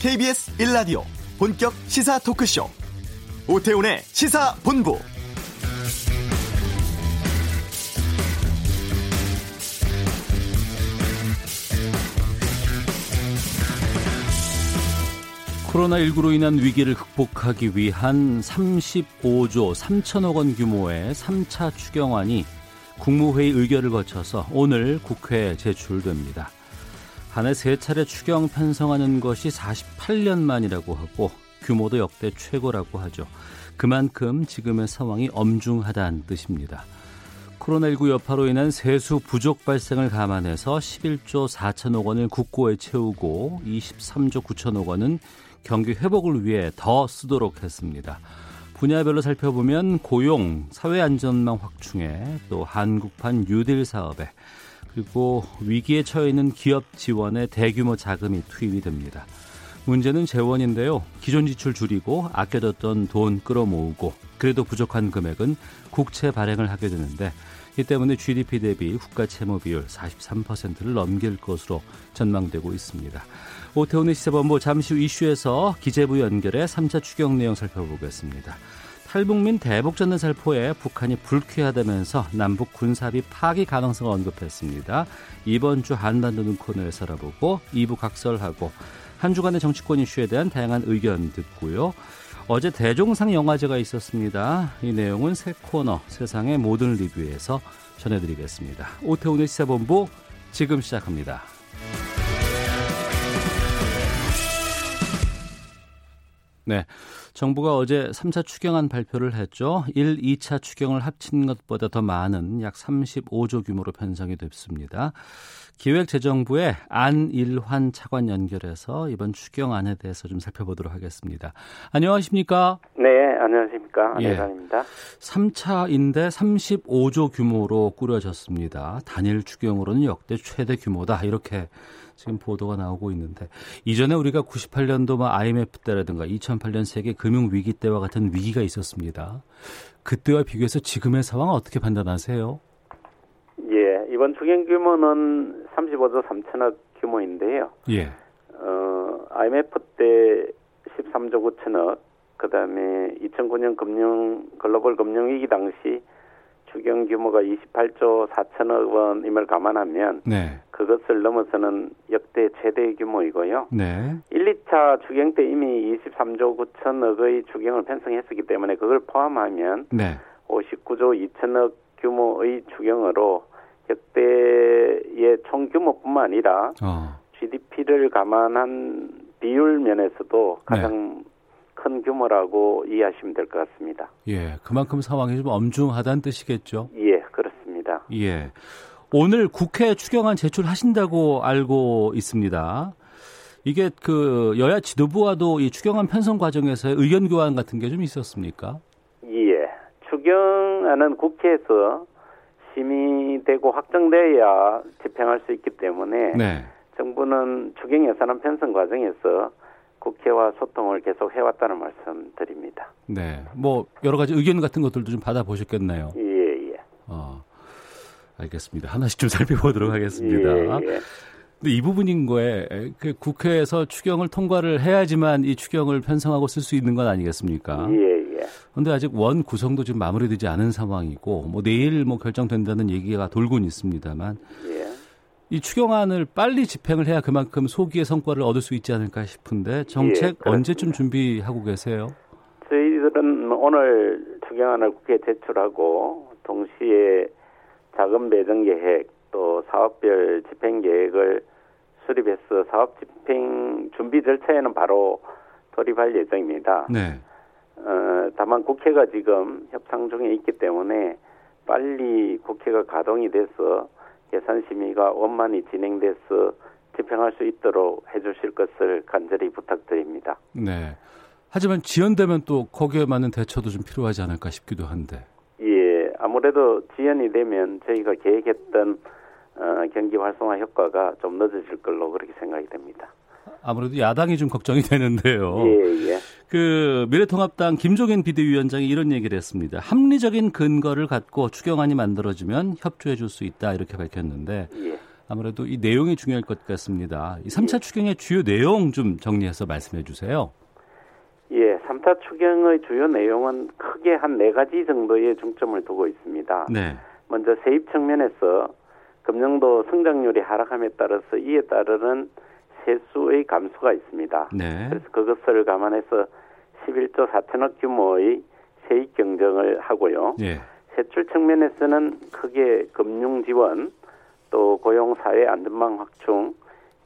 KBS 1라디오 본격 시사 토크쇼 오태훈의 시사본부 코로나19로 인한 위기를 극복하기 위한 35조 3천억 원 규모의 3차 추경안이 국무회의 의결을 거쳐서 오늘 국회에 제출됩니다. 한해 세 차례 추경 편성하는 것이 48년 만이라고 하고 규모도 역대 최고라고 하죠. 그만큼 지금의 상황이 엄중하다는 뜻입니다. 코로나19 여파로 인한 세수 부족 발생을 감안해서 11조 4천억 원을 국고에 채우고 23조 9천억 원은 경기 회복을 위해 더 쓰도록 했습니다. 분야별로 살펴보면 고용, 사회안전망 확충에 또 한국판 뉴딜 사업에 그리고 위기에 처해 있는 기업 지원에 대규모 자금이 투입이 됩니다. 문제는 재원인데요. 기존 지출 줄이고 아껴뒀던 돈 끌어모으고 그래도 부족한 금액은 국채 발행을 하게 되는데 이 때문에 GDP 대비 국가 채무 비율 43%를 넘길 것으로 전망되고 있습니다. 오태훈의 시사본부 잠시 후 이슈에서 기재부 연결해 3차 추경 내용 살펴보겠습니다. 탈북민 대북 전단 살포에 북한이 불쾌하다면서 남북 군사비 파기 가능성을 언급했습니다. 이번 주 한반도 눈 코너에서 알아보고 2부 각설하고 한 주간의 정치권 이슈에 대한 다양한 의견 듣고요. 어제 대종상 영화제가 있었습니다. 이 내용은 새 코너 세상의 모든 리뷰에서 전해드리겠습니다. 오태훈의 시사본부 지금 시작합니다. 네. 정부가 어제 3차 추경안 발표를 했죠. 1, 2차 추경을 합친 것보다 더 많은 약 35조 규모로 편성이 됐습니다. 기획재정부의 안일환 차관 연결해서 이번 추경안에 대해서 좀 살펴보도록 하겠습니다. 안녕하십니까? 네, 안녕하십니까? 안일환입니다. 예. 3차인데 35조 규모로 꾸려졌습니다. 단일 추경으로는 역대 최대 규모다. 이렇게 지금 보도가 나오고 있는데 이전에 우리가 98년도 뭐 IMF 때라든가 2008년 세계 금융 위기 때와 같은 위기가 있었습니다. 그때와 비교해서 지금의 상황 어떻게 판단하세요? 예, 이번 추경 규모는 35조 3천억 규모인데요. 예. 어, IMF 때 13조 9천억, 그다음에 2009년 금융 글로벌 금융 위기 당시 추경 규모가 28조 4천억 원임을 감안하면 네. 그것을 넘어서는 역대 최대 규모이고요. 네. 1, 2차 추경 때 이미 23조 9천억의 추경을 편성했었기 때문에 그걸 포함하면 네. 59조 2천억 규모의 추경으로 역대의 총 규모뿐만 아니라 어. GDP를 감안한 비율 면에서도 가장 네. 큰 규모라고 이해하시면 될 것 같습니다. 예, 그만큼 상황이 좀 엄중하다는 뜻이겠죠? 예, 그렇습니다. 예. 오늘 국회 추경안 제출하신다고 알고 있습니다. 이게 그 여야 지도부와도 이 추경안 편성 과정에서 의견 교환 같은 게 좀 있었습니까? 예. 추경안은 국회에서 심의되고 확정돼야 집행할 수 있기 때문에 네. 정부는 추경 예산안 편성 과정에서 국회와 소통을 계속 해왔다는 말씀 드립니다. 네, 뭐 여러 가지 의견 같은 것들도 좀 받아보셨겠네요. 예, 예. 어, 알겠습니다. 하나씩 좀 살펴보도록 하겠습니다. 예, 예. 근데 이 부분인 거에 그 국회에서 추경을 통과를 해야지만 이 추경을 편성하고 쓸 수 있는 건 아니겠습니까? 예, 예. 근데 아직 원 구성도 지금 마무리되지 않은 상황이고 뭐 내일 뭐 결정된다는 얘기가 돌곤 있습니다만 예. 이 추경안을 빨리 집행을 해야 그만큼 소기의 성과를 얻을 수 있지 않을까 싶은데 정책 예, 언제쯤 준비하고 계세요? 저희들은 오늘 추경안을 국회에 제출하고 동시에 자금 배정 계획 또 사업별 집행 계획을 수립해서 사업 집행 준비 절차에는 바로 돌입할 예정입니다. 네. 어, 다만 국회가 지금 협상 중에 있기 때문에 빨리 국회가 가동이 돼서 예산 심의가 원만히 진행돼서 집행할 수 있도록 해주실 것을 간절히 부탁드립니다. 네. 하지만 지연되면 또 거기에 맞는 대처도 좀 필요하지 않을까 싶기도 한데. 예, 아무래도 지연이 되면 저희가 계획했던 어, 경기 활성화 효과가 좀 늦어질 걸로 그렇게 생각이 됩니다. 아무래도 야당이 좀 걱정이 되는데요. 예, 예. 그 미래통합당 김종인 비대위원장이 이런 얘기를 했습니다. 합리적인 근거를 갖고 추경안이 만들어지면 협조해 줄 수 있다 이렇게 밝혔는데 예. 아무래도 이 내용이 중요할 것 같습니다. 이 3차 예. 추경의 주요 내용 좀 정리해서 말씀해 주세요. 예, 3차 추경의 주요 내용은 크게 한 네 가지 정도의 중점을 두고 있습니다. 네. 먼저 세입 측면에서 금년도 성장률이 하락함에 따라서 이에 따르는 세수의 감소가 있습니다. 네. 그래서 그것을 감안해서 11조 4천억 규모의 세입 경정을 하고요. 네. 세출 측면에서는 크게 금융 지원, 또 고용 사회 안전망 확충,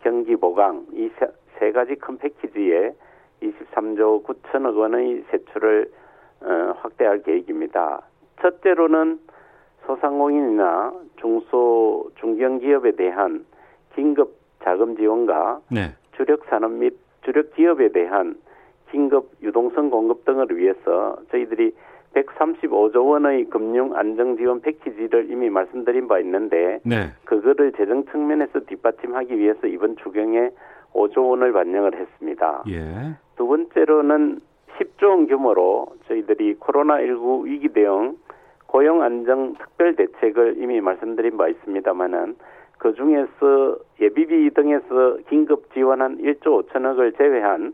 경기 보강 이 세 가지 큰 패키지에 23조 9천억 원의 세출을 어, 확대할 계획입니다. 첫째로는 소상공인이나 중소 중견기업에 대한 긴급 자금 지원과 네. 주력 산업 및 주력 기업에 대한 긴급 유동성 공급 등을 위해서 저희들이 135조 원의 금융 안정 지원 패키지를 이미 말씀드린 바 있는데 네. 그거를 재정 측면에서 뒷받침하기 위해서 이번 추경에 5조 원을 반영을 했습니다. 예. 두 번째로는 10조 원 규모로 저희들이 코로나19 위기 대응 고용 안정 특별 대책을 이미 말씀드린 바 있습니다만은 그 중에서 예비비 등에서 긴급 지원한 1조 5천억을 제외한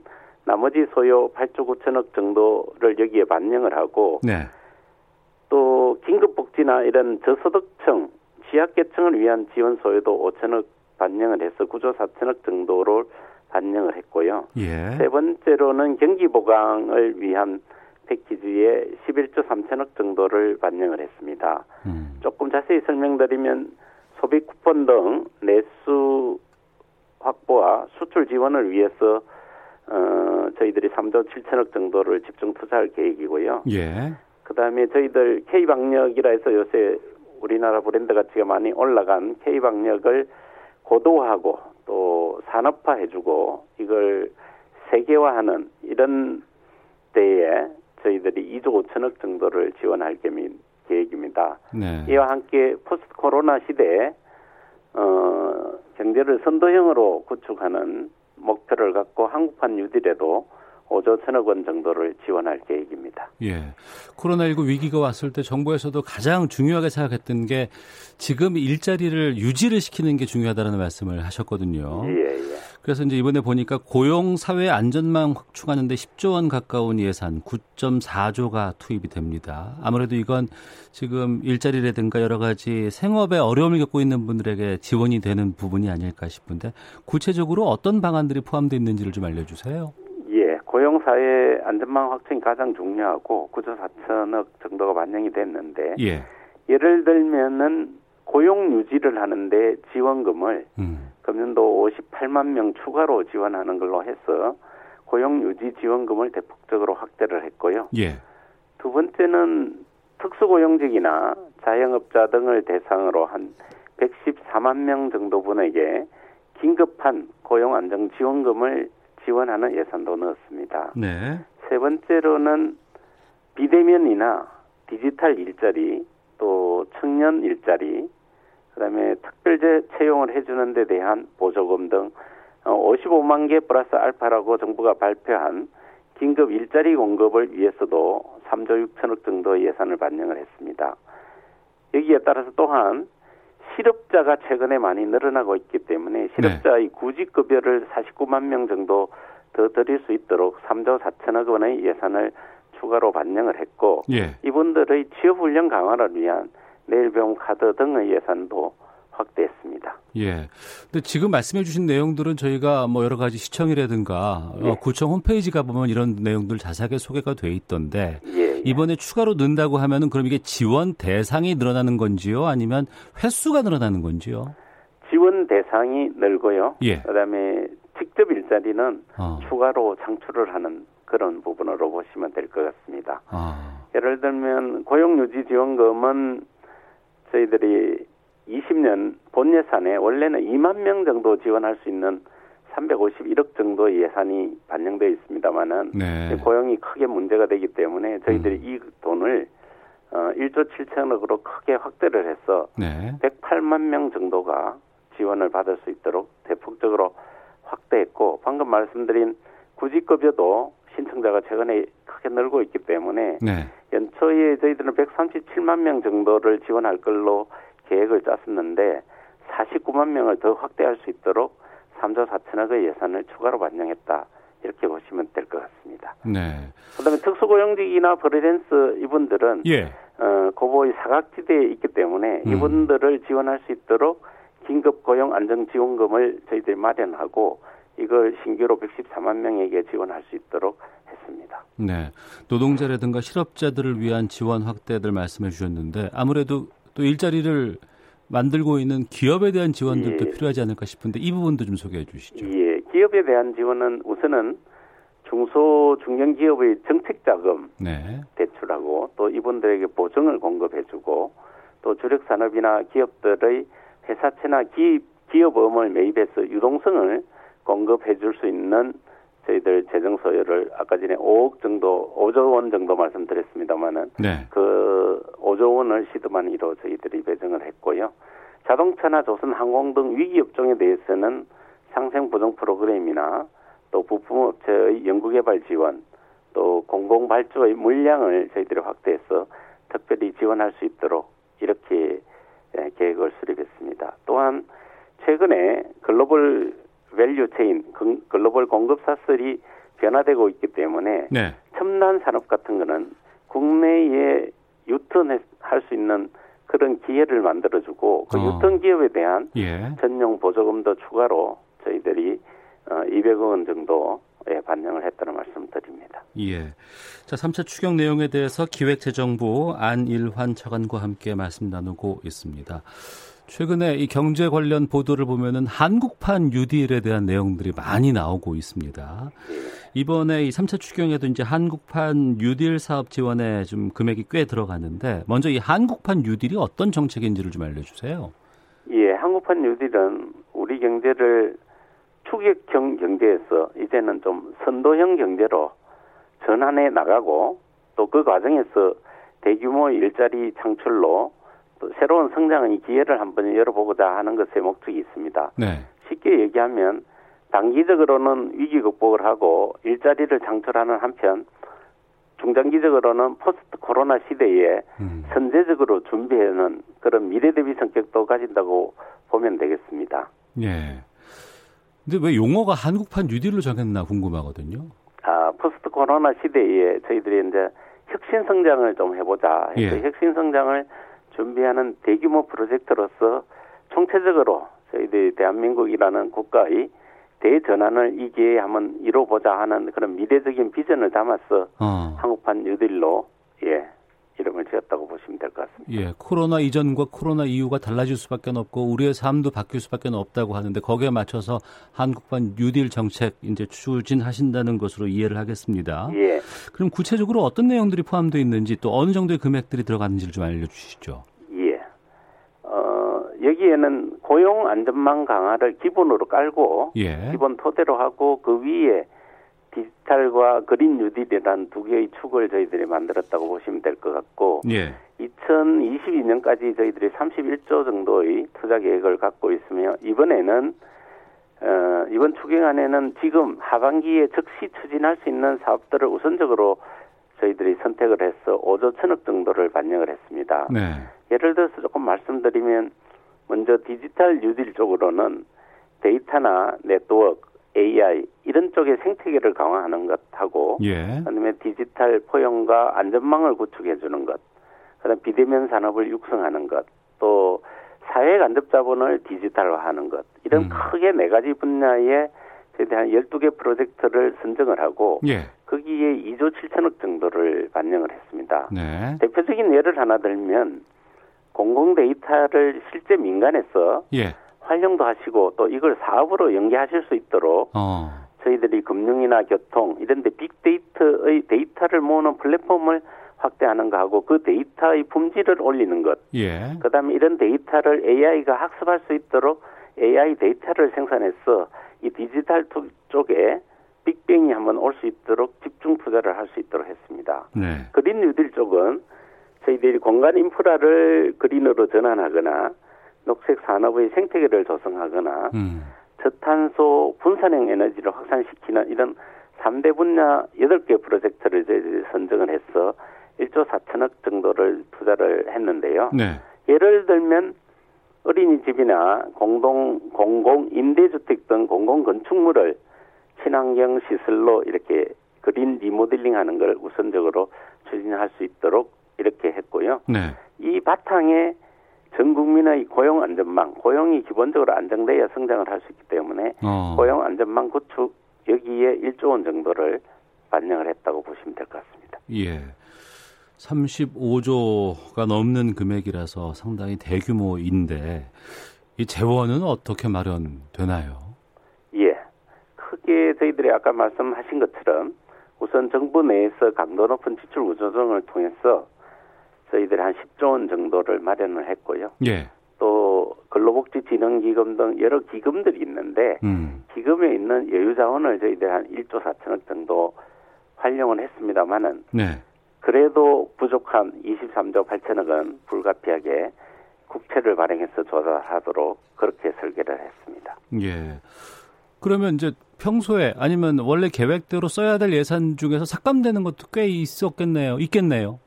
나머지 소요 8조 9천억 정도를 여기에 반영을 하고 네. 또 긴급복지나 이런 저소득층 취약계층을 위한 지원 소요도 5천억 반영을 해서 9조 4천억 정도로 반영을 했고요. 예. 세 번째로는 경기 보강을 위한 패키지에 11조 3천억 정도를 반영을 했습니다. 음. 조금 자세히 설명드리면 소비 쿠폰 등 내수 확보와 수출 지원을 위해서 어, 저희들이 3조 7천억 정도를 집중 투자할 계획이고요. 예. 그 다음에 저희들 K방역이라 해서 요새 우리나라 브랜드 가치가 많이 올라간 K방역을 고도화하고 또 산업화해주고 이걸 세계화하는 이런 때에 저희들이 2조 5천억 정도를 지원할 계획입니다. 네. 이와 함께 포스트 코로나 시대에 어, 경제를 선도형으로 구축하는 목표를 갖고 한국판 뉴딜에도 5조 천억 원 정도를 지원할 계획입니다. 예. 코로나19 위기가 왔을 때 정부에서도 가장 중요하게 생각했던 게 지금 일자리를 유지를 시키는 게 중요하다는 말씀을 하셨거든요. 예, 예. 그래서 이제 이번에 보니까 고용 사회 안전망 확충하는데 10조 원 가까운 예산 9.4조가 투입이 됩니다. 아무래도 이건 지금 일자리라든가 여러 가지 생업에 어려움을 겪고 있는 분들에게 지원이 되는 부분이 아닐까 싶은데 구체적으로 어떤 방안들이 포함되어 있는지를 좀 알려주세요. 고용 사회 안전망 확충이 가장 중요하고 9조 4천억 정도가 반영이 됐는데 예. 예를 들면은 고용 유지를 하는데 지원금을 음. 금년도 58만 명 추가로 지원하는 걸로 해서 고용 유지 지원금을 대폭적으로 확대를 했고요. 예. 두 번째는 특수고용직이나 자영업자 등을 대상으로 한 114만 명 정도 분에게 긴급한 고용 안정 지원금을 지원하는 예산도 넣었습니다. 네. 세 번째로는 비대면이나 디지털 일자리 또 청년 일자리 그다음에 특별 채용을 해주는 데 대한 보조금 등 55만 어, 개 플러스 알파라고 정부가 발표한 긴급 일자리 공급을 위해서도 3조 6천억 정도 예산을 반영을 했습니다. 여기에 따라서 또한 실업자가 최근에 많이 늘어나고 있기 때문에 실업자의 네. 구직급여를 49만 명 정도 더 드릴 수 있도록 3조 4천억 원의 예산을 추가로 반영을 했고 예. 이분들의 취업훈련 강화를 위한 내일병 카드 등의 예산도 확대했습니다. 예. 근데 지금 말씀해 주신 내용들은 저희가 뭐 여러 가지 시청이라든가 예. 어, 구청 홈페이지 가보면 이런 내용들 자세하게 소개가 돼 있던데 예. 이번에 추가로 넣는다고 하면은 그럼 이게 지원 대상이 늘어나는 건지요? 아니면 횟수가 늘어나는 건지요? 지원 대상이 늘고요. 예. 그다음에 직접 일자리는 어. 추가로 창출을 하는 그런 부분으로 보시면 될 것 같습니다. 아. 예를 들면 고용유지 지원금은 저희들이 20년 본 예산에 원래는 2만 명 정도 지원할 수 있는 351억 정도 예산이 반영되어 있습니다만은 네. 고용이 크게 문제가 되기 때문에 저희들이 음. 이 돈을 어 1조 7천억으로 크게 확대를 해서 네. 108만 명 정도가 지원을 받을 수 있도록 대폭적으로 확대했고 방금 말씀드린 구직급여도 신청자가 최근에 크게 늘고 있기 때문에 네. 연초에 저희들은 137만 명 정도를 지원할 걸로 계획을 짰었는데 49만 명을 더 확대할 수 있도록 3조 4천억의 예산을 추가로 반영했다. 이렇게 보시면 될 것 같습니다. 네. 그다음에 특수고용직이나 브리랜스 이분들은 예. 어, 고보의 사각지대에 있기 때문에 음. 이분들을 지원할 수 있도록 긴급 고용 안정 지원금을 저희들이 마련하고 이걸 신규로 114만 명에게 지원할 수 있도록 했습니다. 네. 노동자라든가 실업자들을 위한 지원 확대들 말씀해 주셨는데 아무래도 또 일자리를 만들고 있는 기업에 대한 지원들도 예. 필요하지 않을까 싶은데 이 부분도 좀 소개해 주시죠. 예. 기업에 대한 지원은 우선은 중소 중견 기업의 정책 자금 네. 대출하고 또 이분들에게 보증을 공급해 주고 또 주력 산업이나 기업들의 회사채나 기, 기업음을 매입해서 유동성을 공급해 줄 수 있는 저희들 재정 소요를 아까 전에 5억 정도, 5조 원 정도 말씀드렸습니다만은 네. 그 5조 원을 시드만이로 저희들이 배정을 했고요. 자동차나 조선 항공 등 위기 업종에 대해서는 상생 보정 프로그램이나 또 부품 업체의 연구 개발 지원, 또 공공 발주의 물량을 저희들이 확대해서 특별히 지원할 수 있도록 이렇게 예, 계획을 수립했습니다. 또한 최근에 global value chain, 글로벌 공급 사슬이 변화되고 있기 때문에 네. 첨단 산업 같은 거는 국내에 유턴할 수 있는 그런 기회를 만들어주고 그 어. 유턴 기업에 대한 예. 전용 보조금도 추가로 저희들이 200억 어, 원 정도 예, 반영을 했다는 말씀드립니다. 예. 자, 3차 추경 내용에 대해서 기획재정부 안일환 차관과 함께 말씀 나누고 있습니다. 최근에 이 경제 관련 보도를 보면은 한국판 뉴딜에 대한 내용들이 많이 나오고 있습니다. 이번에 이 3차 추경에도 이제 한국판 뉴딜 사업 지원에 좀 금액이 꽤 들어가는데 먼저 이 한국판 뉴딜이 어떤 정책인지를 좀 알려주세요. 예, 한국판 뉴딜은 우리 경제를 추격형 경제에서 이제는 좀 선도형 경제로 전환해 나가고 또 그 과정에서 대규모 일자리 창출로 또 새로운 성장의 기회를 한번 열어보고자 하는 것에 목적이 있습니다. 네. 쉽게 얘기하면 단기적으로는 위기 극복을 하고 일자리를 창출하는 한편 중장기적으로는 포스트 코로나 시대에 음. 선제적으로 준비하는 그런 미래 대비 성격도 가진다고 보면 되겠습니다. 예. 근데 왜 용어가 한국판 뉴딜로 정했나 궁금하거든요. 아, 포스트 코로나 시대에 저희들이 이제 혁신 성장을 좀 해보자. 예. 혁신 성장을 준비하는 대규모 프로젝트로서 총체적으로 저희들이 대한민국이라는 국가의 대전환을 이 기회에 한번 이뤄보자 하는 그런 미래적인 비전을 담아서 어. 한국판 뉴딜로 예 이름을 지었다고 보시면 될 것 같습니다. 예, 코로나 이전과 코로나 이후가 달라질 수밖에 없고 우리의 삶도 바뀔 수밖에 없다고 하는데 거기에 맞춰서 한국판 뉴딜 정책 이제 추진하신다는 것으로 이해를 하겠습니다. 예. 그럼 구체적으로 어떤 내용들이 포함되어 있는지 또 어느 정도의 금액들이 들어가는지를 좀 알려주시죠. 여기에는 고용 안전망 강화를 기본으로 깔고 예. 기본 토대로 하고 그 위에 디지털과 그린 뉴딜이라는 두 개의 축을 저희들이 만들었다고 보시면 될 것 같고 예. 2022년까지 저희들이 31조 정도의 투자 계획을 갖고 있으며 이번에는 어, 이번 추경안에는 지금 하반기에 즉시 추진할 수 있는 사업들을 우선적으로 저희들이 선택을 해서 5조 천억 정도를 반영을 했습니다. 네. 예를 들어서 조금 말씀드리면 먼저 디지털 뉴딜 쪽으로는 데이터나 네트워크, AI 이런 쪽의 생태계를 강화하는 것하고 예. 그다음에 디지털 포용과 안전망을 구축해 주는 것, 그다음 비대면 산업을 육성하는 것, 또 사회 간접 자본을 디지털화하는 것 이런 음. 크게 네 가지 분야에 대한 12개 프로젝트를 선정을 하고 예. 거기에 2조 7천억 정도를 반영을 했습니다. 네. 대표적인 예를 하나 들면 공공 데이터를 실제 민간에서 예. 활용도 하시고 또 이걸 사업으로 연계하실 수 있도록 어. 저희들이 금융이나 교통 이런 데 빅데이터의 데이터를 모으는 플랫폼을 확대하는 거하고 그 데이터의 품질을 올리는 것. 예. 그다음에 이런 데이터를 AI가 학습할 수 있도록 AI 데이터를 생산해서 이 디지털 쪽에 빅뱅이 한번 올 수 있도록 집중 투자를 할 수 있도록 했습니다. 네. 그린 뉴딜 쪽은 저희들이 공간 인프라를 그린으로 전환하거나 녹색 산업의 생태계를 조성하거나 음. 저탄소 분산형 에너지를 확산시키는 이런 3대 분야 8개 프로젝트를 저희들이 선정을 해서 1조 4천억 정도를 투자를 했는데요. 네. 예를 들면 어린이집이나 공동 공공 임대주택 등 공공 건축물을 친환경 시설로 이렇게 그린 리모델링 하는 걸 우선적으로 추진할 수 있도록 이렇게 했고요. 네. 이 바탕에 전 국민의 고용 안전망, 고용이 기본적으로 안정돼야 성장을 할 수 있기 때문에 어. 고용 안전망 구축 여기에 1조 원 정도를 반영을 했다고 보시면 될 것 같습니다. 예. 35조가 넘는 금액이라서 상당히 대규모인데 이 재원은 어떻게 마련되나요? 예. 크게 저희들이 아까 말씀하신 것처럼 우선 정부 내에서 강도 높은 지출 구조조정을 통해서 저희들이 한 10조 원 정도를 마련을 했고요. 예. 또 근로복지진흥기금 등 여러 기금들이 있는데 음. 기금에 있는 여유 자원을 저희들이 한 1조 4천억 정도 활용을 했습니다만은 네. 그래도 부족한 23조 8천억은 불가피하게 국채를 발행해서 조달하도록 그렇게 설계를 했습니다. 예. 그러면 이제 평소에 아니면 원래 계획대로 써야 될 예산 중에서 삭감되는 것도 꽤 있었겠네요. 있겠네요.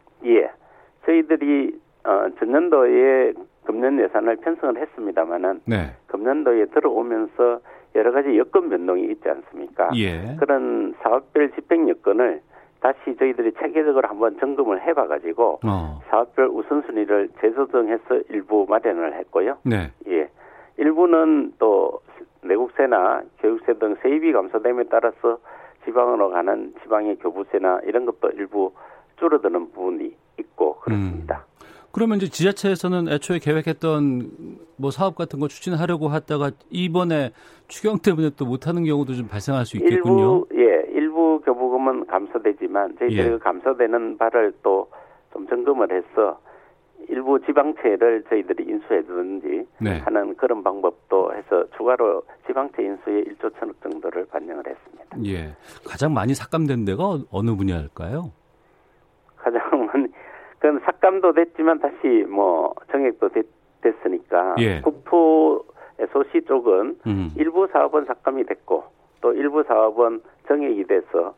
예. 저희들이 어, 전년도에 금년 예산을 편성을 했습니다마는 네. 금년도에 들어오면서 여러 가지 여건 변동이 있지 않습니까? 예. 그런 사업별 집행 여건을 다시 저희들이 체계적으로 한번 점검을 해봐가지고 어. 사업별 우선순위를 재조정해서 일부 마련을 했고요. 네. 예. 일부는 또 내국세나 교육세 등 세입이 감소됨에 따라서 지방으로 가는 지방의 교부세나 이런 것도 일부 줄어드는 부분이 있고 그렇습니다. 음. 그러면 이제 지자체에서는 애초에 계획했던 뭐 사업 같은 거 추진하려고 하다가 이번에 추경 때문에 또 못하는 경우도 좀 발생할 수 있겠군요. 일부 예, 일부 교부금은 감소되지만 저희들이 예. 그 감소되는 바를 또 좀 점검을 해서 일부 지방채를 저희들이 인수해주든지 네. 하는 그런 방법도 해서 추가로 지방채 인수에 1조 천억 정도를 반영을 했습니다. 예, 가장 많이 삭감된 데가 어느 분야일까요? 그건 삭감도 됐지만 다시 뭐 정액도 됐, 으니까 예. 국토 소시 쪽은 음. 일부 사업은 삭감이 됐고 또 일부 사업은 정액이 돼서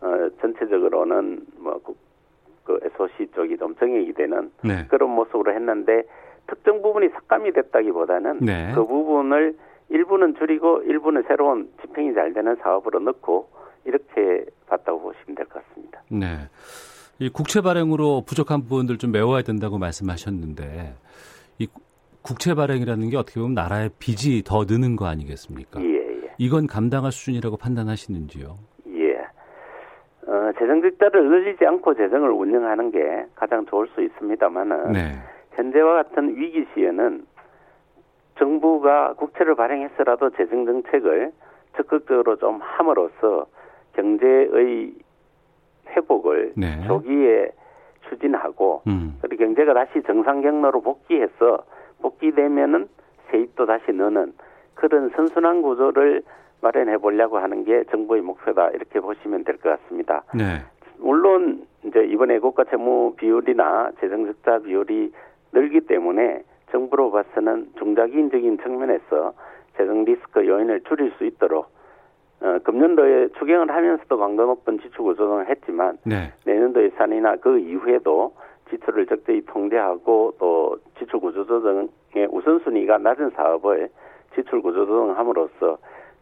어, 전체적으로는 뭐 그 SOC 쪽이 좀 정액이 되는 네. 그런 모습으로 했는데 특정 부분이 삭감이 됐다기보다는 네. 그 부분을 일부는 줄이고 일부는 새로운 집행이 잘 되는 사업으로 넣고 이렇게 봤다고 보시면 될 것 같습니다. 네. 이 국채 발행으로 부족한 부분들 좀 메워야 된다고 말씀하셨는데 이 국채 발행이라는 게 어떻게 보면 나라의 빚이 더 느는 거 아니겠습니까? 예, 예. 이건 감당할 수준이라고 판단하시는지요? 예. 어, 재정 적자를 늘리지 않고 재정을 운영하는 게 가장 좋을 수 있습니다만은 네. 현재와 같은 위기 시에는 정부가 국채를 발행했더라도 재정 정책을 적극적으로 좀 함으로써 경제의 회복을 네. 조기에 추진하고 음. 그리고 경제가 다시 정상 경로로 복귀해서 복귀되면은 세입도 다시 넣는 그런 선순환 구조를 마련해 보려고 하는 게 정부의 목표다 이렇게 보시면 될 것 같습니다. 네. 물론 이제 이번에 국가 채무 비율이나 재정 적자 비율이 늘기 때문에 정부로 봐서는 중장기적인 측면에서 재정 리스크 요인을 줄일 수 있도록 어, 금년도에 추경을 하면서도 강도 높은 지출 구조조정을 했지만 네. 내년도 예산이나 그 이후에도 지출을 적절히 통제하고 또 지출 구조 조정의 우선순위가 낮은 사업을 지출 구조 조정함으로써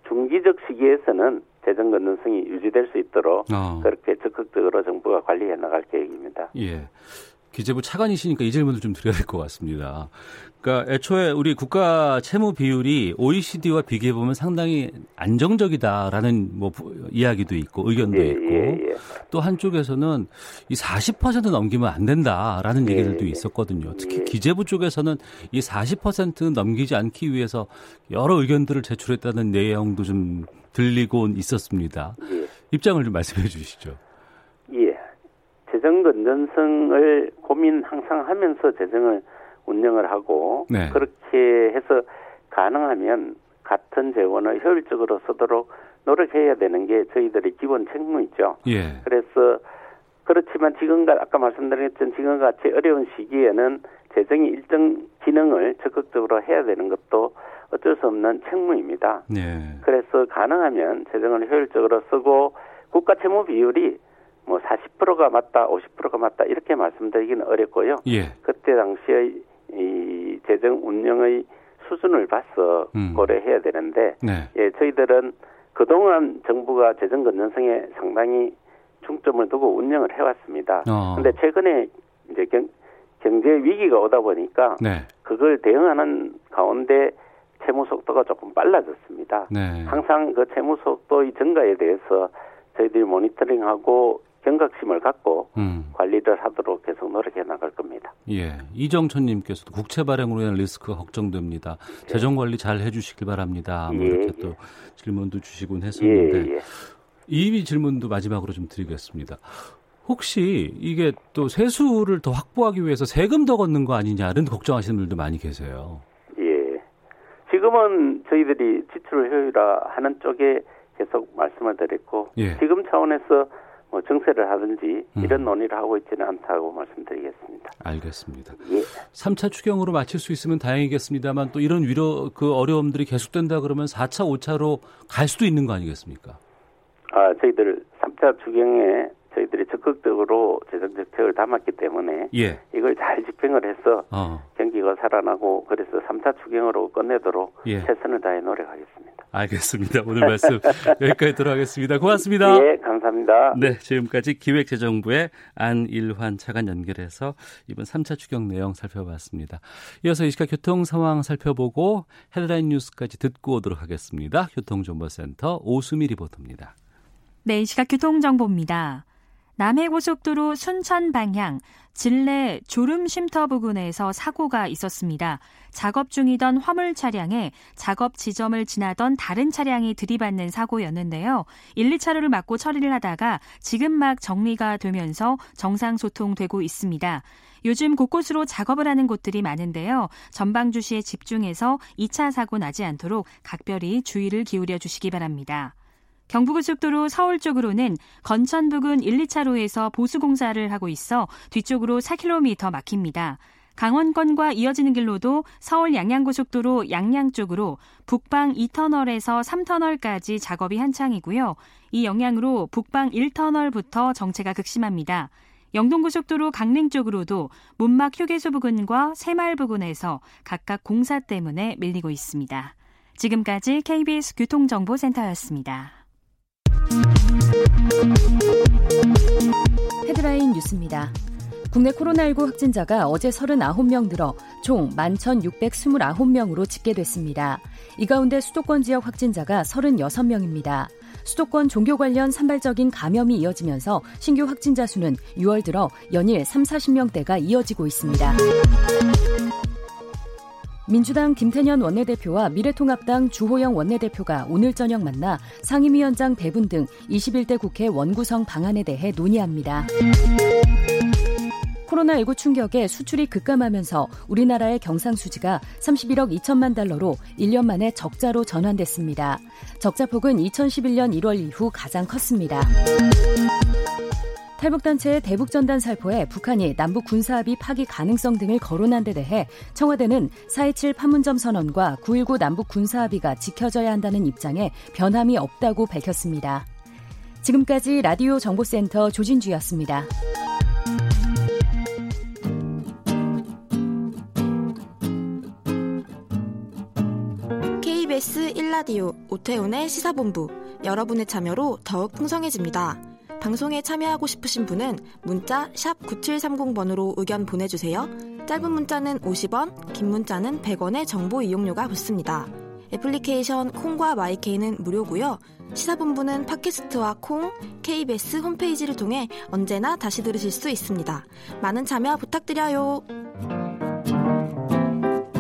중기적 시기에서는 재정 건전성이 유지될 수 있도록 어. 그렇게 적극적으로 정부가 관리해 나갈 계획입니다. 예. 기재부 차관이시니까 이 질문을 좀 드려야 될 것 같습니다. 그러니까 애초에 우리 국가 채무 비율이 OECD와 비교해 보면 상당히 안정적이다라는 뭐 이야기도 있고 의견도 예, 있고 예, 예. 또 한쪽에서는 이 40% 넘기면 안 된다라는 예, 얘기들도 예. 있었거든요. 특히 예. 기재부 쪽에서는 이 40% 넘기지 않기 위해서 여러 의견들을 제출했다는 내용도 좀 들리고 있었습니다. 입장을 좀 말씀해 주시죠. 재정 건전성을 고민 항상 하면서 재정을 운영을 하고 네. 그렇게 해서 가능하면 같은 재원을 효율적으로 쓰도록 노력해야 되는 게 저희들의 기본 책무이죠. 예. 그래서 그렇지만 지금과 아까 말씀드렸던 지금 같이 어려운 시기에는 재정이 일정 기능을 적극적으로 해야 되는 것도 어쩔 수 없는 책무입니다. 예. 그래서 가능하면 재정을 효율적으로 쓰고 국가 채무 비율이 뭐 40%가 맞다, 50%가 맞다 이렇게 말씀드리기는 어렵고요. 예. 그때 당시에 이 재정 운영의 수준을 봐서 음. 고려해야 되는데 네. 예, 저희들은 그동안 정부가 재정 건전성에 상당히 중점을 두고 운영을 해왔습니다. 그런데 어. 최근에 이제 경, 경제 위기가 오다 보니까 네. 그걸 대응하는 가운데 채무 속도가 조금 빨라졌습니다. 네. 항상 그 채무 속도의 증가에 대해서 저희들이 모니터링하고 경각심을 갖고 음. 관리를 하도록 계속 노력해 나갈 겁니다. 예, 이정천님께서도 국채 발행으로 인한 리스크가 걱정됩니다. 예. 재정 관리 잘 해주시길 바랍니다. 뭐 예. 이렇게 또 질문도 주시곤 했었는데 예. 예. 이 질문도 마지막으로 좀 드리겠습니다. 혹시 이게 또 세수를 더 확보하기 위해서 세금 더 걷는 거 아니냐는 걱정하시는 분들도 많이 계세요. 예. 지금은 저희들이 지출 효율화 하는 쪽에 계속 말씀을 드렸고 예. 지금 차원에서 뭐 정세를 하든지 음. 이런 논의를 하고 있지는 않다고 말씀드리겠습니다. 알겠습니다. 예. 3차 추경으로 마칠 수 있으면 다행이겠습니다만 또 이런 위로 그 어려움들이 계속된다 그러면 4차, 5차로 갈 수도 있는 거 아니겠습니까? 아, 저희들 3차 추경에 저희들이 적극적으로 재정 정책을 담았기 때문에 예. 이걸 잘 집행을 해서 어. 경기가 살아나고 그래서 3차 추경으로 끝내도록 예. 최선을 다해 노력하겠습니다. 알겠습니다. 오늘 말씀 여기까지 들어가겠습니다. 고맙습니다. 네, 감사합니다. 네, 지금까지 기획재정부의 안일환 차관 연결해서 이번 3차 추경 내용 살펴봤습니다. 이어서 이 시각 교통 상황 살펴보고 헤드라인 뉴스까지 듣고 오도록 하겠습니다. 교통정보센터 오수미 리포터입니다. 네, 이 시각 교통정보입니다. 남해고속도로 순천 방향 진례 졸음쉼터 부근에서 사고가 있었습니다. 작업 중이던 화물 차량에 작업 지점을 지나던 다른 차량이 들이받는 사고였는데요. 1, 2차로를 막고 처리를 하다가 지금 막 정리가 되면서 정상 소통되고 있습니다. 요즘 곳곳으로 작업을 하는 곳들이 많은데요. 전방 주시에 집중해서 2차 사고 나지 않도록 각별히 주의를 기울여 주시기 바랍니다. 경부고속도로 서울 쪽으로는 건천 부근 1, 2차로에서 보수 공사를 하고 있어 뒤쪽으로 4km 막힙니다. 강원권과 이어지는 길로도 서울 양양고속도로 양양 쪽으로 북방 2터널에서 3터널까지 작업이 한창이고요. 이 영향으로 북방 1터널부터 정체가 극심합니다. 영동고속도로 강릉 쪽으로도 문막 휴게소 부근과 새마을 부근에서 각각 공사 때문에 밀리고 있습니다. 지금까지 KBS 교통정보센터였습니다. 헤드라인 뉴스입니다. 국내 코로나19 확진자가 어제 39명 늘어 총 11,629명으로 집계됐습니다. 이 가운데 수도권 지역 확진자가 36명입니다. 수도권 종교 관련 산발적인 감염이 이어지면서 신규 확진자 수는 6월 들어 연일 3, 40명대가 이어지고 있습니다. 민주당 김태년 원내대표와 미래통합당 주호영 원내대표가 오늘 저녁 만나 상임위원장 배분 등 21대 국회 원구성 방안에 대해 논의합니다. 코로나19 충격에 수출이 급감하면서 우리나라의 경상수지가 31억 2천만 달러로 1년 만에 적자로 전환됐습니다. 적자폭은 2011년 1월 이후 가장 컸습니다. 탈북단체의 대북전단 살포에 북한이 남북 군사합의 파기 가능성 등을 거론한 데 대해 청와대는 4.27 판문점 선언과 9.19 남북 군사합의가 지켜져야 한다는 입장에 변함이 없다고 밝혔습니다. 지금까지 라디오 정보센터 조진주였습니다. KBS 1라디오 오태훈의 시사본부 여러분의 참여로 더욱 풍성해집니다. 방송에 참여하고 싶으신 분은 문자 9730번으로 의견 보내주세요. 짧은 문자는 50원, 긴 문자는 100원의 정보 이용료가 붙습니다. 애플리케이션 콩과 마이케이는 무료고요. 시사본부는 팟캐스트와 콩, KBS 홈페이지를 통해 언제나 다시 들으실 수 있습니다. 많은 참여 부탁드려요.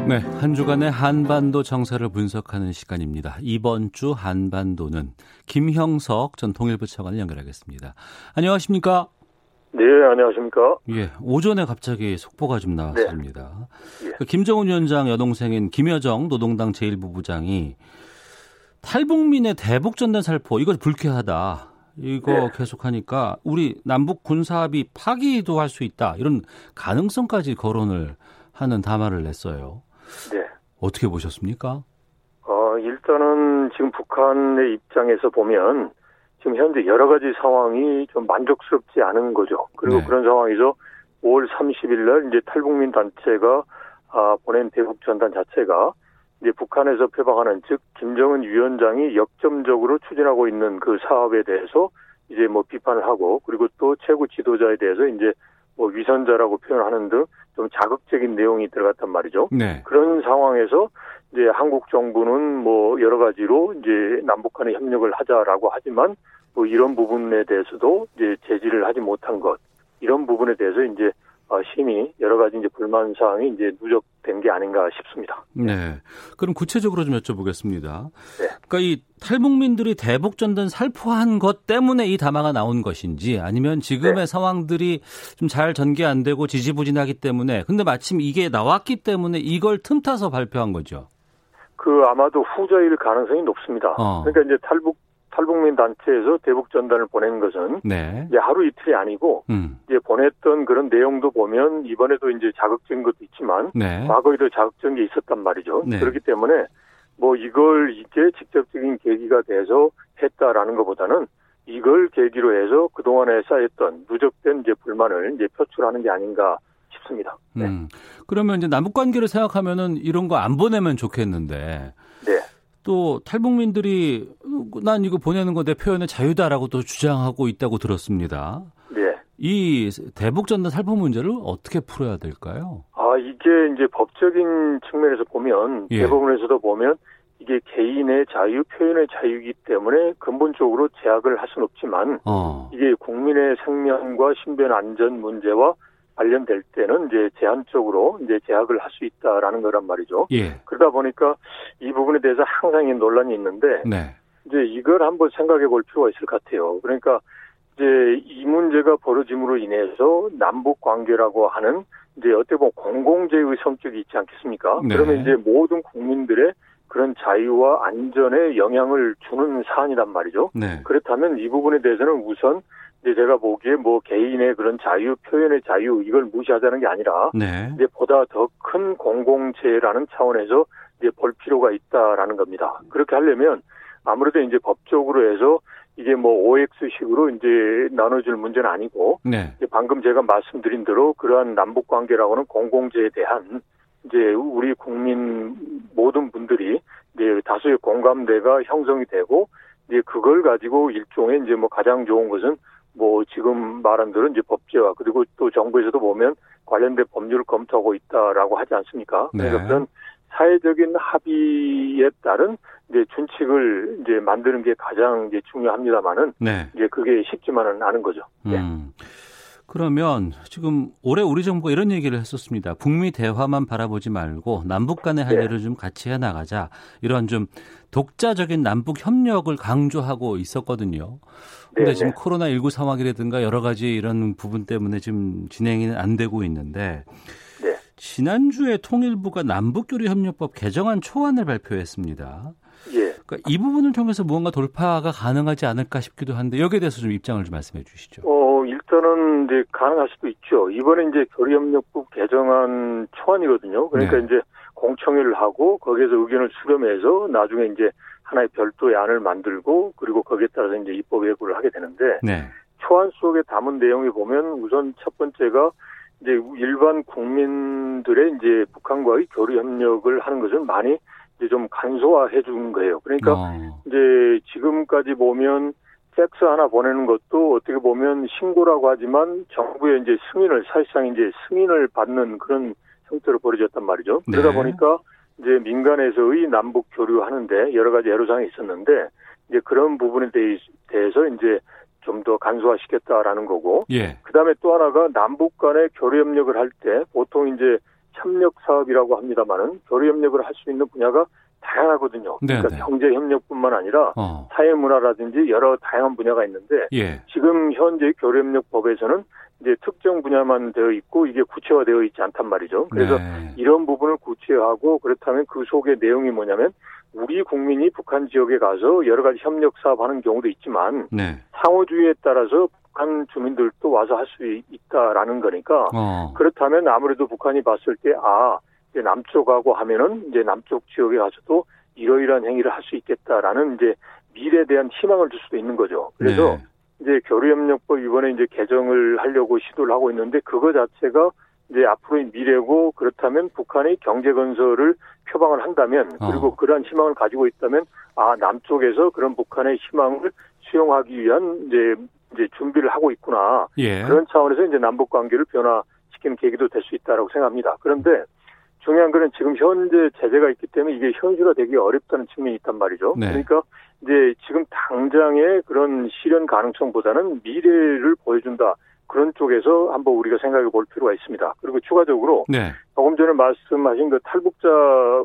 네, 한 주간의 한반도 정세를 분석하는 시간입니다. 이번 주 한반도는 김형석 전 통일부 차관을 연결하겠습니다. 안녕하십니까? 네, 안녕하십니까? 예, 오전에 갑자기 속보가 좀 나왔습니다. 네. 예. 그 김정은 위원장 여동생인 김여정 노동당 제1부부장이 탈북민의 대북 전단 살포 이거 불쾌하다. 이거 네. 계속하니까 우리 남북 군사합의 파기도 할 수 있다. 이런 가능성까지 거론을 하는 담화를 냈어요. 네. 어떻게 보셨습니까? 어, 일단은 지금 북한의 입장에서 보면 지금 현재 여러 가지 상황이 좀 만족스럽지 않은 거죠. 그리고 네. 그런 상황에서 5월 30일 날 이제 탈북민 단체가 아, 보낸 대북 전단 자체가 이제 북한에서 표방하는 즉 김정은 위원장이 역점적으로 추진하고 있는 그 사업에 대해서 이제 뭐 비판을 하고 그리고 또 최고 지도자에 대해서 이제 뭐 위선자라고 표현하는 등 좀 자극적인 내용이 들어갔단 말이죠. 네. 그런 상황에서 이제 한국 정부는 뭐 여러 가지로 이제 남북 간의 협력을 하자라고 하지만 뭐 이런 부분에 대해서도 이제 제지를 하지 못한 것 이런 부분에 대해서 이제 어, 심히 여러 가지 이제 불만 사항이 이제 누적된 게 아닌가 싶습니다. 네. 그럼 구체적으로 좀 여쭤보겠습니다. 네. 그러니까 이 탈북민들이 대북 전단 살포한 것 때문에 이 담화가 나온 것인지 아니면 지금의 네. 상황들이 좀 잘 전개 안 되고 지지부진하기 때문에 근데 마침 이게 나왔기 때문에 이걸 틈타서 발표한 거죠. 그 아마도 후자일 가능성이 높습니다. 어. 그러니까 이제 탈북 탈북민 단체에서 대북 전단을 보낸 것은 네. 이제 하루 이틀이 아니고 음. 이제 보냈던 그런 내용도 보면 이번에도 이제 자극적인 것도 있지만 네. 과거에도 자극적인 게 있었단 말이죠. 네. 그렇기 때문에 뭐 이걸 이제 직접적인 계기가 돼서 했다라는 것보다는 이걸 계기로 해서 그동안에 쌓였던 누적된 이제 불만을 이제 표출하는 게 아닌가 싶습니다. 네. 음. 그러면 이제 남북 관계를 생각하면은 이런 거 안 보내면 좋겠는데. 네. 또 탈북민들이 난 이거 보내는 거 내 표현의 자유다라고 또 주장하고 있다고 들었습니다. 네. 이 대북 전단 살포 문제를 어떻게 풀어야 될까요? 아 이게 이제 법적인 측면에서 보면 예. 대법원에서도 보면 이게 개인의 자유, 표현의 자유이기 때문에 근본적으로 제약을 할 수는 없지만 어. 이게 국민의 생명과 신변 안전 문제와 관련될 때는 이제 제한적으로 이제 제약을 할 수 있다라는 거란 말이죠. 예. 그러다 보니까 이 부분에 대해서 항상 논란이 있는데 네. 이제 이걸 한번 생각해 볼 필요가 있을 것 같아요. 그러니까 이제 이 문제가 벌어짐으로 인해서 남북 관계라고 하는 이제 어떻게 보면 공공재의 성격이 있지 않겠습니까? 네. 그러면 이제 모든 국민들의 그런 자유와 안전에 영향을 주는 사안이란 말이죠. 네. 그렇다면 이 부분에 대해서는 우선 이제 제가 보기에 뭐 개인의 그런 자유, 표현의 자유 이걸 무시하자는 게 아니라 네. 이제 보다 더 큰 공공체라는 차원에서 이제 볼 필요가 있다라는 겁니다. 그렇게 하려면 아무래도 이제 법적으로 해서 이게 뭐 OX식으로 이제 나눠줄 문제는 아니고 네. 이제 방금 제가 말씀드린 대로 그러한 남북 관계라고는 공공재에 대한 이제 우리 국민 모든 분들이 이제 다수의 공감대가 형성이 되고 이제 그걸 가지고 일종의 이제 뭐 가장 좋은 것은 뭐 지금 말한 대로 이제 법제화 그리고 또 정부에서도 보면 관련된 법률을 검토하고 있다라고 하지 않습니까? 네. 그래서 그런 사회적인 합의에 따른 이제 준칙을 이제 만드는 게 가장 이제 중요합니다만은 네. 이제 그게 쉽지만은 않은 거죠. 네. 음. 그러면 지금 올해 우리 정부가 이런 얘기를 했었습니다. 북미 대화만 바라보지 말고 남북 간의 할 네. 일을 좀 같이 해 나가자. 이런 좀 독자적인 남북 협력을 강조하고 있었거든요. 근데 네, 지금 네. 코로나 19 상황이라든가 여러 가지 이런 부분 때문에 지금 진행이 안 되고 있는데 네. 지난주에 통일부가 남북교류협력법 개정안 초안을 발표했습니다. 예. 그러니까 이 부분을 통해서 무언가 돌파가 가능하지 않을까 싶기도 한데 여기에 대해서 좀 입장을 좀 말씀해 주시죠. 어, 일단은 이제 가능할 수도 있죠. 이번에 이제 교류협력법 개정안 초안이거든요. 그러니까 네. 이제 공청회를 하고 거기에서 의견을 수렴해서 나중에 이제 하나의 별도의 안을 만들고 그리고 거기에 따라서 이제 입법 예고를 하게 되는데 네. 초안 속에 담은 내용이 보면 우선 첫 번째가 이제 일반 국민들의 이제 북한과의 교류 협력을 하는 것은 많이 이제 좀 간소화해 준 거예요. 그러니까 어. 이제 지금까지 보면 팩스 하나 보내는 것도 어떻게 보면 신고라고 하지만 정부의 이제 승인을 사실상 이제 승인을 받는 그런 형태로 벌어졌단 말이죠. 네. 그러다 보니까 이제 민간에서의 남북 교류하는데 여러 가지 애로사항이 있었는데 이제 그런 부분에 대해서 이제 좀 더 간소화시켰다라는 거고. 예. 그다음에 또 하나가 남북 간의 교류 협력을 할 때 보통 이제 협력 사업이라고 합니다만은 교류 협력을 할 수 있는 분야가 다양하거든요. 네네. 그러니까 네. 경제 협력뿐만 아니라 어. 사회 문화라든지 여러 다양한 분야가 있는데 예. 지금 현재 교류 협력 법에서는 이제 특정 분야만 되어 있고 이게 구체화되어 있지 않단 말이죠. 그래서 네. 이런 부분을 구체화하고 그렇다면 그 속의 내용이 뭐냐면 우리 국민이 북한 지역에 가서 여러 가지 협력 사업하는 경우도 있지만 네. 상호주의에 따라서 북한 주민들도 와서 할 수 있다라는 거니까 어. 그렇다면 아무래도 북한이 봤을 때 아 이제 남쪽하고 하면은 이제 남쪽 지역에 가서도 이러이러한 행위를 할 수 있겠다라는 이제 미래에 대한 희망을 줄 수도 있는 거죠. 그래서 네. 이제 교류협력법 이번에 이제 개정을 하려고 시도를 하고 있는데 그거 자체가 이제 앞으로의 미래고 그렇다면 북한이 경제 건설을 표방을 한다면 그리고 어. 그러한 희망을 가지고 있다면 아 남쪽에서 그런 북한의 희망을 수용하기 위한 이제 이제 준비를 하고 있구나 예. 그런 차원에서 이제 남북 관계를 변화시키는 계기도 될 수 있다라고 생각합니다. 그런데 중요한 거는 지금 현재 제재가 있기 때문에 이게 현실화되기 어렵다는 측면이 있단 말이죠. 네. 그러니까 이제 지금 당장의 그런 실현 가능성보다는 미래를 보여준다. 그런 쪽에서 한번 우리가 생각해 볼 필요가 있습니다. 그리고 추가적으로 네. 조금 전에 말씀하신 그 탈북자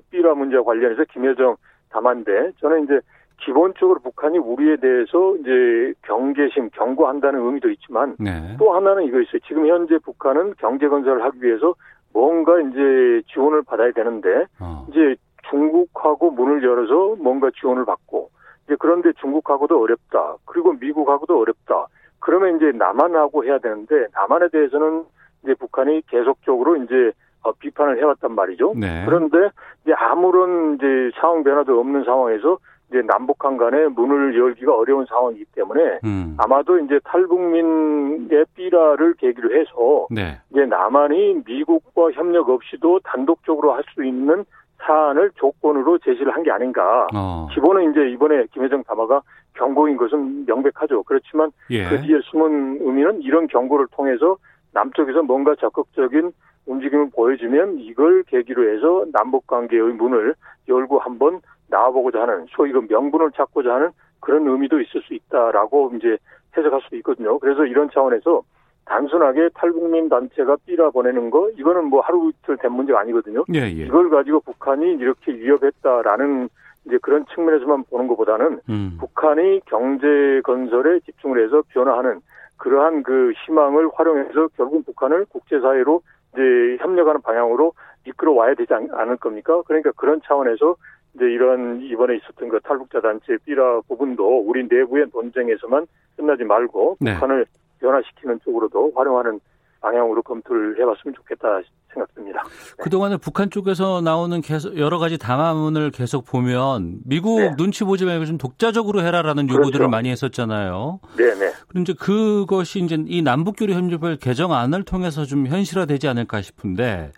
삐라 문제와 관련해서 김여정 담한데 저는 이제 기본적으로 북한이 우리에 대해서 이제 경계심, 경고한다는 의미도 있지만 네. 또 하나는 이거 있어요. 지금 현재 북한은 경제 건설을 하기 위해서 뭔가 이제 지원을 받아야 되는데 어. 이제 중국하고 문을 열어서 뭔가 지원을 받고 이제 그런데 중국하고도 어렵다. 그리고 미국하고도 어렵다. 그러면 이제 남한하고 해야 되는데 남한에 대해서는 이제 북한이 계속적으로 이제 어, 비판을 해왔단 말이죠. 네. 그런데 이제 아무런 이제 상황 변화도 없는 상황에서 이제 남북한 간에 문을 열기가 어려운 상황이기 때문에 음. 아마도 이제 탈북민의 삐라를 계기로 해서 네. 이제 남한이 미국과 협력 없이도 단독적으로 할 수 있는 사안을 조건으로 제시를 한 게 아닌가. 어. 기본은 이제 이번에 김혜정 담화가 경고인 것은 명백하죠. 그렇지만 예. 그 뒤에 숨은 의미는 이런 경고를 통해서 남쪽에서 뭔가 적극적인 움직임을 보여주면 이걸 계기로 해서 남북 관계의 문을 열고 한번 나와보고자 하는 소위 그 명분을 찾고자 하는 그런 의미도 있을 수 있다라고 이제 해석할 수 있거든요. 그래서 이런 차원에서 단순하게 탈북민 단체가 삐라 보내는 거 이거는 뭐 하루 이틀 된 문제가 아니거든요. 예, 예. 이걸 가지고 북한이 이렇게 위협했다라는 이제 그런 측면에서만 보는 것보다는 음. 북한이 경제 건설에 집중을 해서 변화하는 그러한 그 희망을 활용해서 결국 북한을 국제사회로 이제 협력하는 방향으로 이끌어 와야 되지 않을 겁니까? 그러니까 그런 차원에서 이제 이런 이번에 있었던 그 탈북자 단체 삐라 부분도 우리 내부의 논쟁에서만 끝나지 말고 네. 북한을 변화시키는 쪽으로도 활용하는 방향으로 검토를 해봤으면 좋겠다 생각됩니다. 네. 그동안에 북한 쪽에서 나오는 계속 여러 가지 담화문을 계속 보면 미국 네. 눈치 보지 말고 좀 독자적으로 해라라는 요구들을 그렇죠. 많이 했었잖아요. 네네. 그런데 그것이 이제 이 남북교류 협력을 개정안을 통해서 좀 현실화되지 않을까 싶은데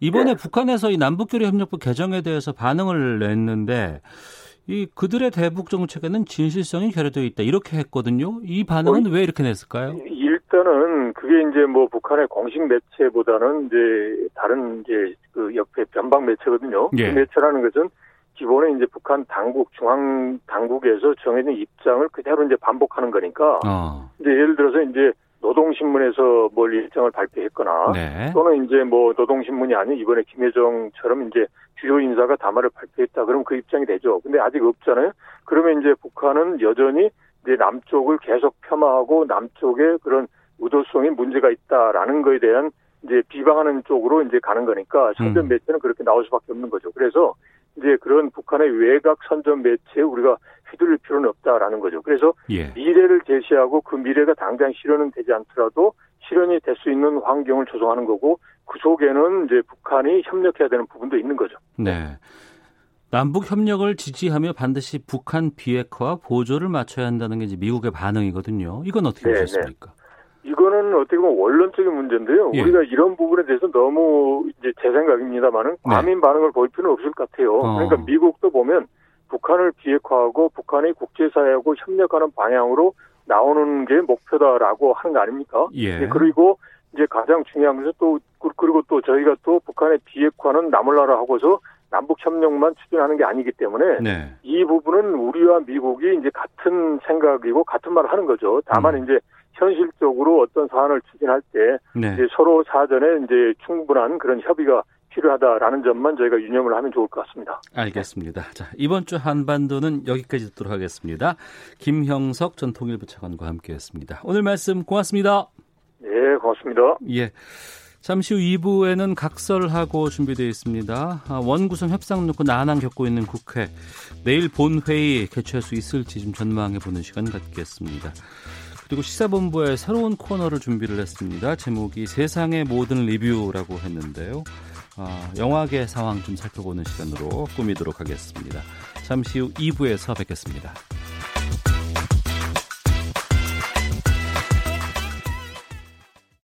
이번에 네. 북한에서 이 남북교류 협력부 개정에 대해서 반응을 냈는데 이 그들의 대북 정책에는 진실성이 결여되어 있다 이렇게 했거든요. 이 반응은 어, 왜 이렇게 냈을까요? 일단은 그게 이제 뭐 북한의 공식 매체보다는 이제 다른 이제 그 옆에 변방 매체거든요. 예. 그 매체라는 것은 기본에 이제 북한 당국 중앙 당국에서 정해진 입장을 그대로 이제 반복하는 거니까. 어. 이제 예를 들어서 이제 노동신문에서 뭘 일정을 발표했거나 네. 또는 이제 뭐 노동신문이 아닌 이번에 김혜정처럼 이제 주요 인사가 담화를 발표했다 그러면 그 입장이 되죠. 근데 아직 없잖아요. 그러면 이제 북한은 여전히 이제 남쪽을 계속 폄하하고 남쪽에 그런 의도성이 문제가 있다라는 거에 대한 이제 비방하는 쪽으로 이제 가는 거니까 선전 음. 매체는 그렇게 나올 수밖에 없는 거죠. 그래서 이제 그런 북한의 외곽 선전 매체에 우리가 휘둘릴 필요는 없다라는 거죠. 그래서 예. 미래를 제시하고 그 미래가 당장 실현은 되지 않더라도 실현이 될 수 있는 환경을 조성하는 거고 그 속에는 이제 북한이 협력해야 되는 부분도 있는 거죠. 네. 남북 협력을 지지하며 반드시 북한 비핵화와 보조를 맞춰야 한다는 게 이제 미국의 반응이거든요. 이건 어떻게 네, 보셨습니까? 네. 이거는 어떻게 보면 원론적인 문제인데요. 예. 우리가 이런 부분에 대해서 너무 이제 제 생각입니다만은 네. 과민 네. 반응을 보일 필요는 없을 것 같아요. 어. 그러니까 미국도 보면 북한을 비핵화하고 북한이 국제사회하고 협력하는 방향으로 나오는 게 목표다라고 하는 거 아닙니까? 예. 네, 그리고 이제 가장 중요한 것은 또 그리고 또 저희가 또 북한의 비핵화는 나몰라라 하고서 남북 협력만 추진하는 게 아니기 때문에 네. 이 부분은 우리와 미국이 이제 같은 생각이고 같은 말을 하는 거죠. 다만 음. 이제 현실적으로 어떤 사안을 추진할 때 네. 이제 서로 사전에 이제 충분한 그런 협의가 필요하다라는 점만 저희가 유념을 하면 좋을 것 같습니다. 알겠습니다. 자, 이번 주 한반도는 여기까지 듣도록 하겠습니다. 김형석 전 통일부 차관과 함께했습니다. 오늘 말씀 고맙습니다. 네, 고맙습니다. 예. 잠시 후 2부에는 각설하고 준비되어 있습니다. 아, 원구성 협상 놓고 난항 겪고 있는 국회. 내일 본회의 개최할 수 있을지 좀 전망해보는 시간 갖겠습니다. 그리고 시사본부의 새로운 코너를 준비를 했습니다. 제목이 세상의 모든 리뷰라고 했는데요. 어, 영화계 상황 좀 살펴보는 시간으로 꾸미도록 하겠습니다. 잠시 후 2부에서 뵙겠습니다.